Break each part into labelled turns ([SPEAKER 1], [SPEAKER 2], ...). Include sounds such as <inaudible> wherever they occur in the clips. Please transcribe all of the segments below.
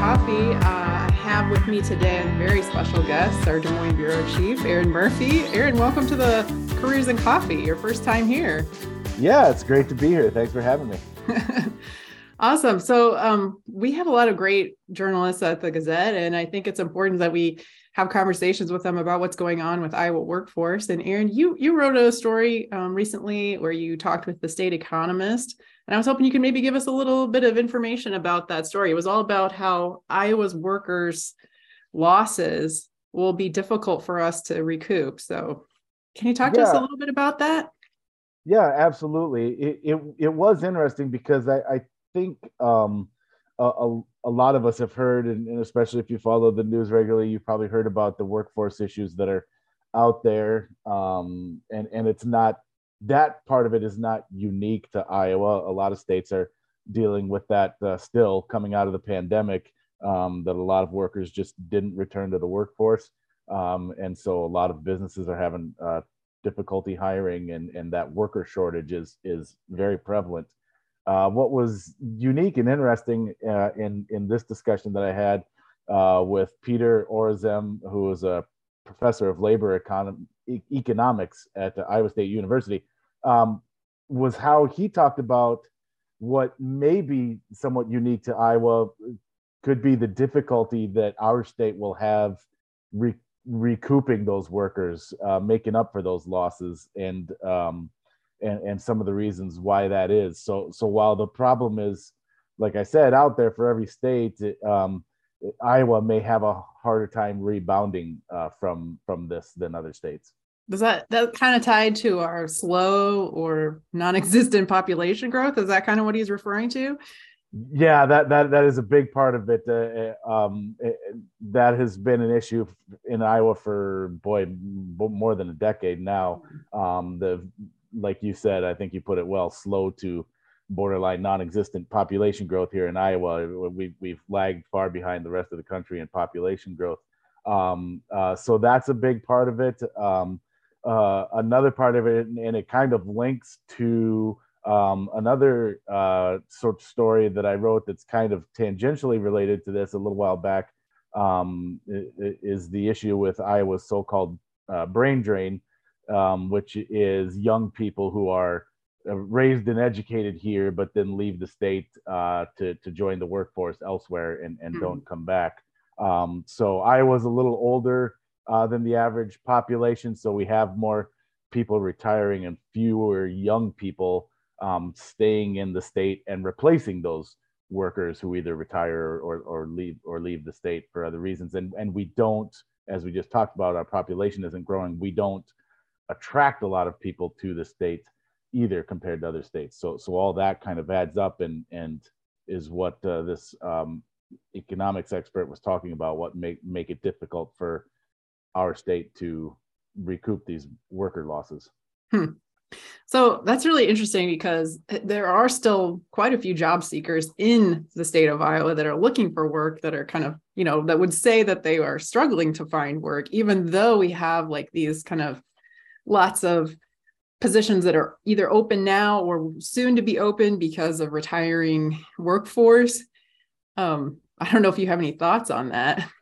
[SPEAKER 1] Coffee. Uh, I have with me today a very special guest, our Des Moines Bureau Chief, Erin Murphy. Erin, welcome to the Careers in Coffee, your first time here.
[SPEAKER 2] Yeah, it's great to be here. Thanks for having me. <laughs>
[SPEAKER 1] awesome. So, um, we have a lot of great journalists at the Gazette, and I think it's important that we have conversations with them about what's going on with Iowa workforce. And Erin, you you wrote a story um, recently where you talked with the state economist and I was hoping you could maybe give us a little bit of information about that story. It was all about how Iowa's workers' losses will be difficult for us to recoup. So, can you talk yeah. to us a little bit about that?
[SPEAKER 2] Yeah, absolutely. It it, it was interesting because I, I think um, a, a, a, lot of us have heard, and, and especially if you follow the news regularly, you've probably heard about the workforce issues that are out there. Um, and and it's not that part of it is not unique to Iowa. A lot of states are dealing with that uh, still coming out of the pandemic. Um, that a lot of workers just didn't return to the workforce, um, and so a lot of businesses are having uh, difficulty hiring, and and that worker shortage is is very prevalent. Uh, what was unique and interesting uh, in in this discussion that I had uh, with Peter Orazem, who is a professor of labor economy, economics at Iowa State University, um, was how he talked about what may be somewhat unique to Iowa could be the difficulty that our state will have re- recouping those workers, uh, making up for those losses, and, um, and and some of the reasons why that is. So so while the problem is, like I said, out there for every state, um, Iowa may have a harder time rebounding uh, from from this than other states
[SPEAKER 1] does that that kind of tied to our slow or non-existent population growth? Is that kind of what he's referring to?
[SPEAKER 2] Yeah that that that is a big part of it uh, um, it, that has been an issue in iowa for boy more than a decade now. Um, the like you said i think you put it well slow to borderline non-existent population growth here in iowa. We, we've lagged far behind the rest of the country in population growth. Um, uh, so that's a big part of it. Um, uh, another part of it, and it kind of links to um, another uh, sort of story that I wrote that's kind of tangentially related to this a little while back. Um, is the issue with Iowa's so-called uh, brain drain, um, which is young people who are uh, raised and educated here, but then leave the state uh, to to join the workforce elsewhere and and mm-hmm. don't come back. Um, so was a little older uh, than the average population. So we have more people retiring and fewer young people um, staying in the state and replacing those workers who either retire or, or leave or leave the state for other reasons. And and we don't, as we just talked about, our population isn't growing. We don't attract a lot of people to the state either compared to other states. So so all that kind of adds up and and is what uh, this um, economics expert was talking about. What make make it difficult for our state to recoup these worker losses.
[SPEAKER 1] Hmm. So that's really interesting because there are still quite a few job seekers in the state of Iowa that are looking for work that are kind of, you know, that would say that they are struggling to find work, even though we have like these kind of lots of positions that are either open now or soon to be open because of retiring workforce. Um, I don't know if you have any thoughts on that <laughs>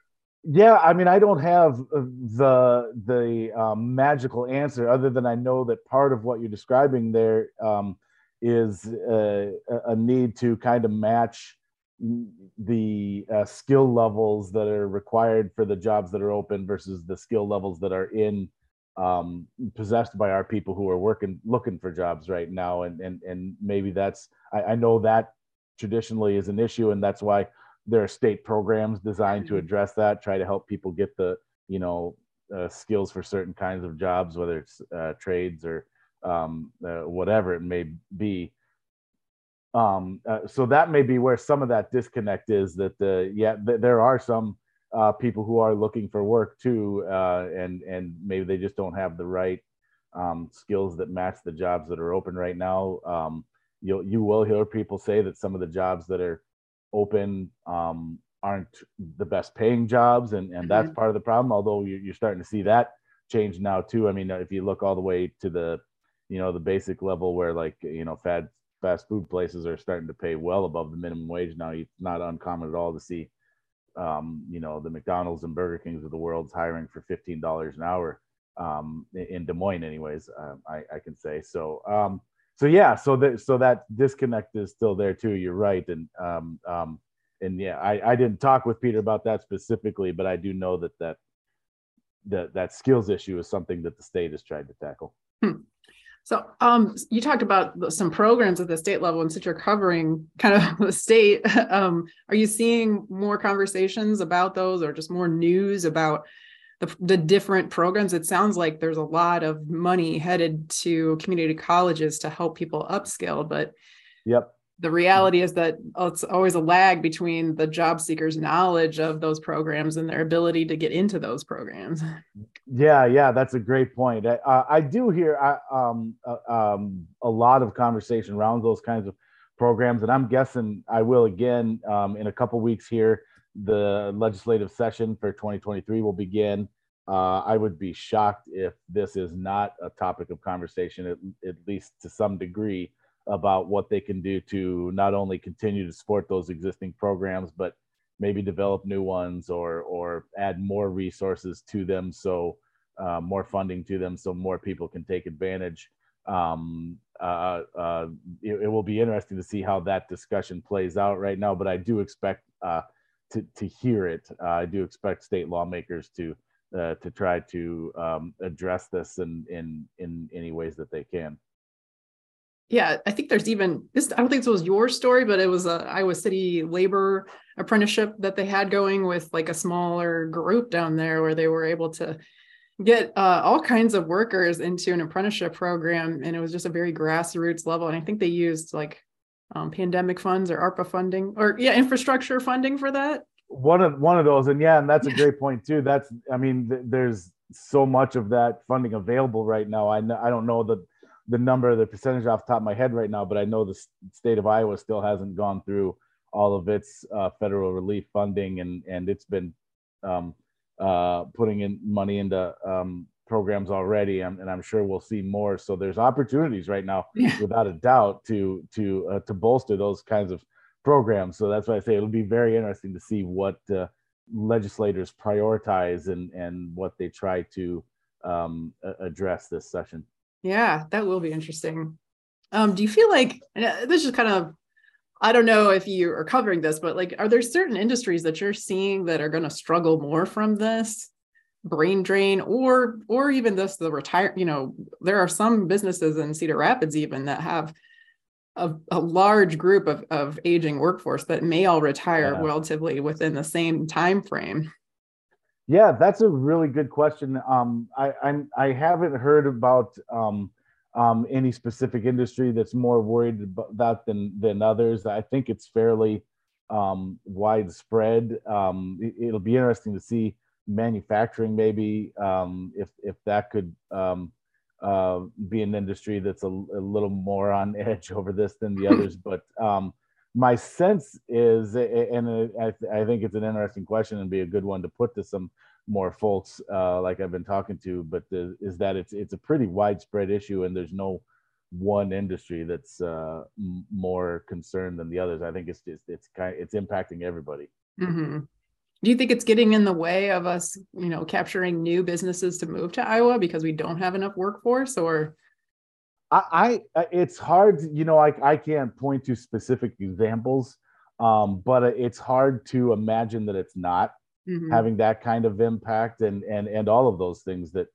[SPEAKER 2] yeah i mean i don't have uh, the the um, magical answer other than i know that part of what you're describing there um, is uh, a need to kind of match the uh, skill levels that are required for the jobs that are open versus the skill levels that are in um, possessed by our people who are working looking for jobs right now. And and and maybe that's I, I know that traditionally is an issue and that's why there are state programs designed to mm-hmm. address that try to help people get the you know uh, skills for certain kinds of jobs whether it's uh, trades or um, uh, whatever it may be um, uh, so that may be where some of that disconnect is that the yeah th- there are some uh, people who are looking for work too uh, and and maybe they just don't have the right um, skills that match the jobs that are open right now um, you'll you will hear people say that some of the jobs that are open um, aren't the best paying jobs, and and that's mm-hmm. part of the problem. Although you're, you're starting to see that change now too. I mean, if you look all the way to the, you know, the basic level where like you know fast fast food places are starting to pay well above the minimum wage now. It's not uncommon at all to see um, you know the McDonald's and Burger Kings of the world's hiring for fifteen dollars an hour um, in Des Moines, anyways. Um, I, I, can say so. So yeah, so that so that disconnect is still there too. You're right, and um, um, and yeah, I, I didn't talk with Peter about that specifically, but I do know that that that that skills issue is something that the state has tried to tackle.
[SPEAKER 1] Hmm. So um, you talked about some programs at the state level, and since you're covering kind of <laughs> the state, <laughs> um, are you seeing more conversations about those, or just more news about the, the different programs? It sounds like there's a lot of money headed to community colleges to help people upskill, but
[SPEAKER 2] yep,
[SPEAKER 1] the reality is that it's always a lag between the job seekers knowledge of those programs and their ability to get into those programs.
[SPEAKER 2] Yeah yeah that's a great point. I, uh, I do hear uh, um, uh, um, a lot of conversation around those kinds of programs and i'm guessing i will again um, in a couple weeks here the legislative session for 2023 will begin uh, i would be shocked if this is not a topic of conversation at, at least to some degree about what they can do to not only continue to support those existing programs, but maybe develop new ones or or add more resources to them, so uh, more funding to them, so more people can take advantage. Um, uh, uh, it, it, will be interesting to see how that discussion plays out right now, but I do expect uh, to to hear it. Uh, I do expect state lawmakers to uh, to try to um, address this in in in any ways that they can
[SPEAKER 1] yeah, I think there's even this. I don't think this was your story, but it was a Iowa City labor apprenticeship that they had going with like a smaller group down there where they were able to get uh, all kinds of workers into an apprenticeship program, and it was just a very grassroots level. And I think they used like um, pandemic funds or ARPA funding or yeah, infrastructure funding for that.
[SPEAKER 2] One of one of those, and yeah, and that's a great point too. That's I mean, th- there's so much of that funding available right now. I know I don't know that the number, the percentage off the top of my head right now, but I know the state of Iowa still hasn't gone through all of its uh, federal relief funding, and and it's been um, uh, putting in money into um, programs already, and, and, I'm sure we'll see more. So there's opportunities right now, <laughs> yeah. without a doubt, to to uh, to bolster those kinds of programs. So that's why I say it'll be very interesting to see what uh, legislators prioritize and and what they try to um, address this session.
[SPEAKER 1] Yeah, that will be interesting. Um, do you feel like uh, this is kind of I don't know if you are covering this, but like, are there certain industries that you're seeing that are going to struggle more from this brain drain, or or even this the retire? You know, there are some businesses in Cedar Rapids even that have a, a large group of of aging workforce that may all retire yeah. relatively within the same time frame.
[SPEAKER 2] Yeah, that's a really good question. Um, I I'm, I haven't heard about um, um, any specific industry that's more worried about that than than others. I think it's fairly um, widespread. Um, it, will be interesting to see manufacturing maybe um, if if that could um, uh, be an industry that's a, a, little more on <laughs> edge over this than the others. <laughs> But um, my sense is, and I, I, think it's an interesting question and be a good one to put to some more folks uh, like I've been talking to, but the, is that it's it's a pretty widespread issue and there's no one industry that's uh, m- more concerned than the others. I think it's just it's kind of, it's impacting everybody.
[SPEAKER 1] Mm-hmm. Do you think it's getting in the way of us, you know, capturing new businesses to move to Iowa because we don't have enough workforce, or?
[SPEAKER 2] I, I it's hard, you know, I I can't point to specific examples, um, but it's hard to imagine that it's not mm-hmm. having that kind of impact and and and all of those things that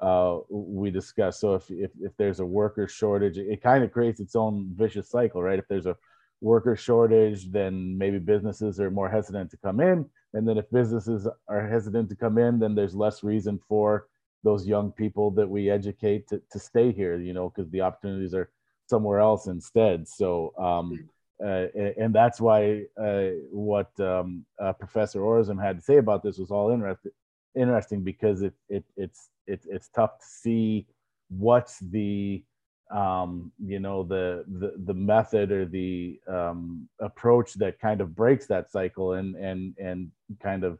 [SPEAKER 2] uh, we discussed. So if, if if there's a worker shortage, it, it kind of creates its own vicious cycle, right? If there's a worker shortage, then maybe businesses are more hesitant to come in, and then if businesses are hesitant to come in, then there's less reason for those young people that we educate to, to stay here, you know, because the opportunities are somewhere else instead. So um, mm uh, and that's why uh, what um, uh, Professor Orazem had to say about this was all interesting, interesting because it, it it's it, it's tough to see what's the um, you know the, the the method or the um, approach that kind of breaks that cycle and and and kind of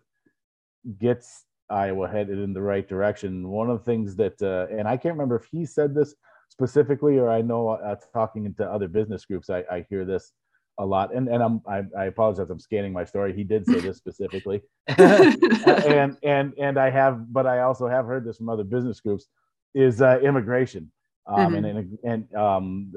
[SPEAKER 2] gets Iowa headed in the right direction. One of the things that uh, and I can't remember if he said this specifically or I know uh, talking to other business groups I, I hear this a lot. And and I'm I, I apologize. I'm scanning my story. He did say this specifically, <laughs> <laughs> and and and I have, but I also have heard this from other business groups, is uh, immigration. Um, mm-hmm. and and um,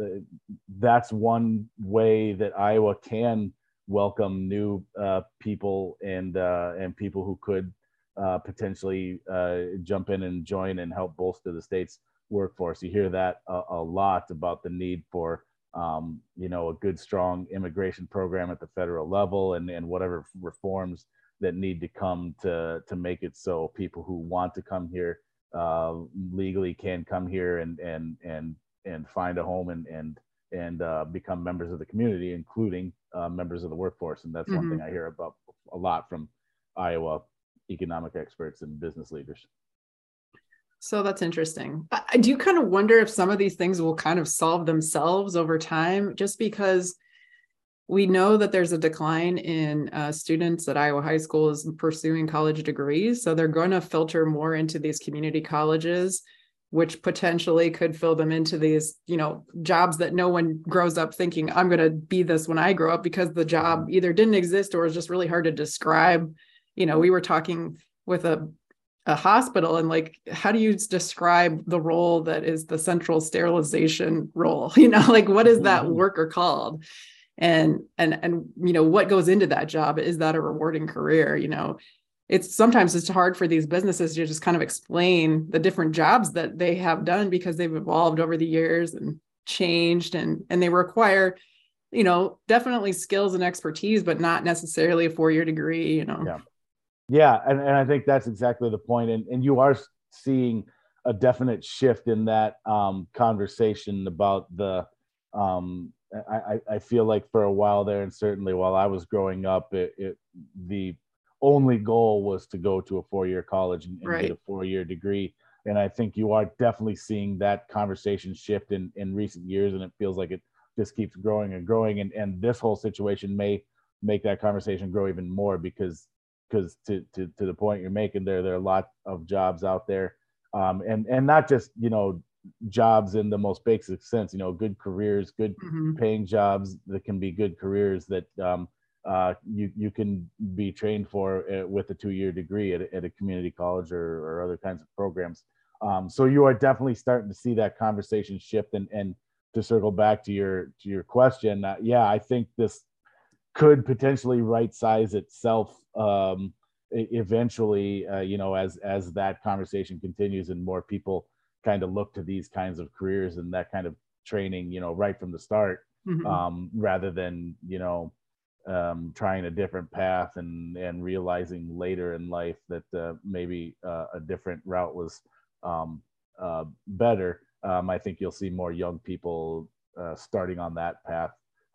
[SPEAKER 2] that's one way that Iowa can welcome new uh, people and uh, and people who could uh, potentially uh, jump in and join and help bolster the state's workforce. You hear that a, a lot about the need for um, you know a good strong immigration program at the federal level and and whatever reforms that need to come to to make it so people who want to come here uh, legally can come here and and and and find a home and and and uh, become members of the community, including uh, members of the workforce. And that's mm-hmm. one thing I hear about a lot from Iowa economic experts and business leaders.
[SPEAKER 1] So that's interesting. I do kind of wonder if some of these things will kind of solve themselves over time, just because we know that there's a decline in uh, students at Iowa high schools pursuing college degrees. So they're going to filter more into these community colleges, which potentially could fill them into these, you know, jobs that no one grows up thinking, I'm going to be this when I grow up because the job mm-hmm. either didn't exist or is just really hard to describe. You know, we were talking with a a hospital and like how do you describe the role that is the central sterilization role <laughs> you know like what is that mm-hmm. worker called and and and you know what goes into that job? Is that a rewarding career? You know it's sometimes it's hard for these businesses to just kind of explain the different jobs that they have done because they've evolved over the years and changed and and they require you know definitely skills and expertise but not necessarily a four-year degree you know?
[SPEAKER 2] Yeah. Yeah and, and i think that's exactly the point and and you are seeing a definite shift in that um, conversation about the um, I, I feel like for a while there, and certainly while I was growing up, it, it the only goal was to go to a four-year college and, and right. get a four-year degree. And I think you are definitely seeing that conversation shift in, in recent years, and it feels like it just keeps growing and growing. And and this whole situation may make that conversation grow even more because because to, to to the point you're making there, there are a lot of jobs out there, um, and and not just you know jobs in the most basic sense you know good careers good mm-hmm. paying jobs that can be good careers that um, uh, you you can be trained for uh, with a two-year degree at, at a community college or, or other kinds of programs um, so you are definitely starting to see that conversation shift and and to circle back to your to your question uh, yeah i think this could potentially right size itself um, eventually uh, you know as as that conversation continues and more people kind of look to these kinds of careers and that kind of training, you know, right from the start, mm-hmm. um, rather than you know um, trying a different path and and realizing later in life that uh, maybe uh, a different route was um, uh, better. Um, I think you'll see more young people uh, starting on that path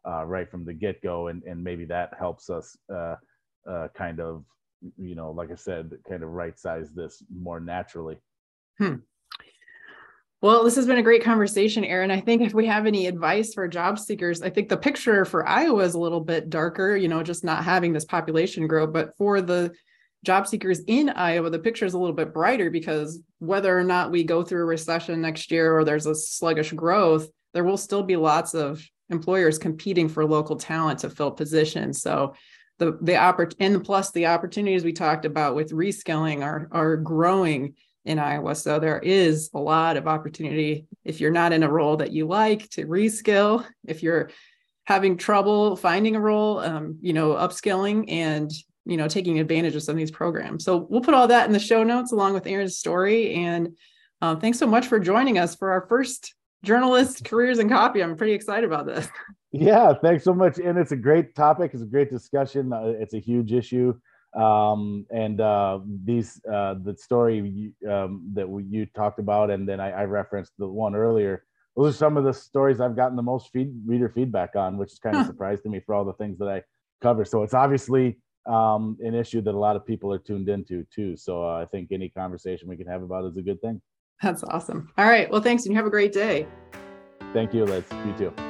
[SPEAKER 2] uh, right from the get go, and and maybe that helps us uh, kind of you know, like I said, kind of right size this more naturally.
[SPEAKER 1] Hmm. Well, this has been a great conversation, Erin. I think if we have any advice for job seekers, I think the picture for Iowa is a little bit darker, you know, just not having this population grow. But for the job seekers in Iowa, the picture is a little bit brighter because whether or not we go through a recession next year or there's a sluggish growth, there will still be lots of employers competing for local talent to fill positions. So the the oppor- and plus the opportunities we talked about with reskilling are are growing in Iowa. So there is a lot of opportunity if you're not in a role that you like to reskill, if you're having trouble finding a role, um, you know, upskilling and you know taking advantage of some of these programs. So we'll put all that in the show notes along with Erin's story. And um, thanks so much for joining us for our first journalist careers in coffee. I'm pretty excited about this. <laughs>
[SPEAKER 2] Yeah, thanks so much. And it's a great topic. It's a great discussion. Uh, it's a huge issue um, and uh, these uh, the story um, that we, you talked about, and then I, I, referenced the one earlier. Those are some of the stories I've gotten the most feed, reader feedback on, which is kind of surprised to me for all the things that I cover. So it's obviously um, an issue that a lot of people are tuned into too. So uh, I think any conversation we can have about it is a good thing.
[SPEAKER 1] That's awesome. All right. Well, thanks, and you have a great day.
[SPEAKER 2] Thank you, Liz. You too.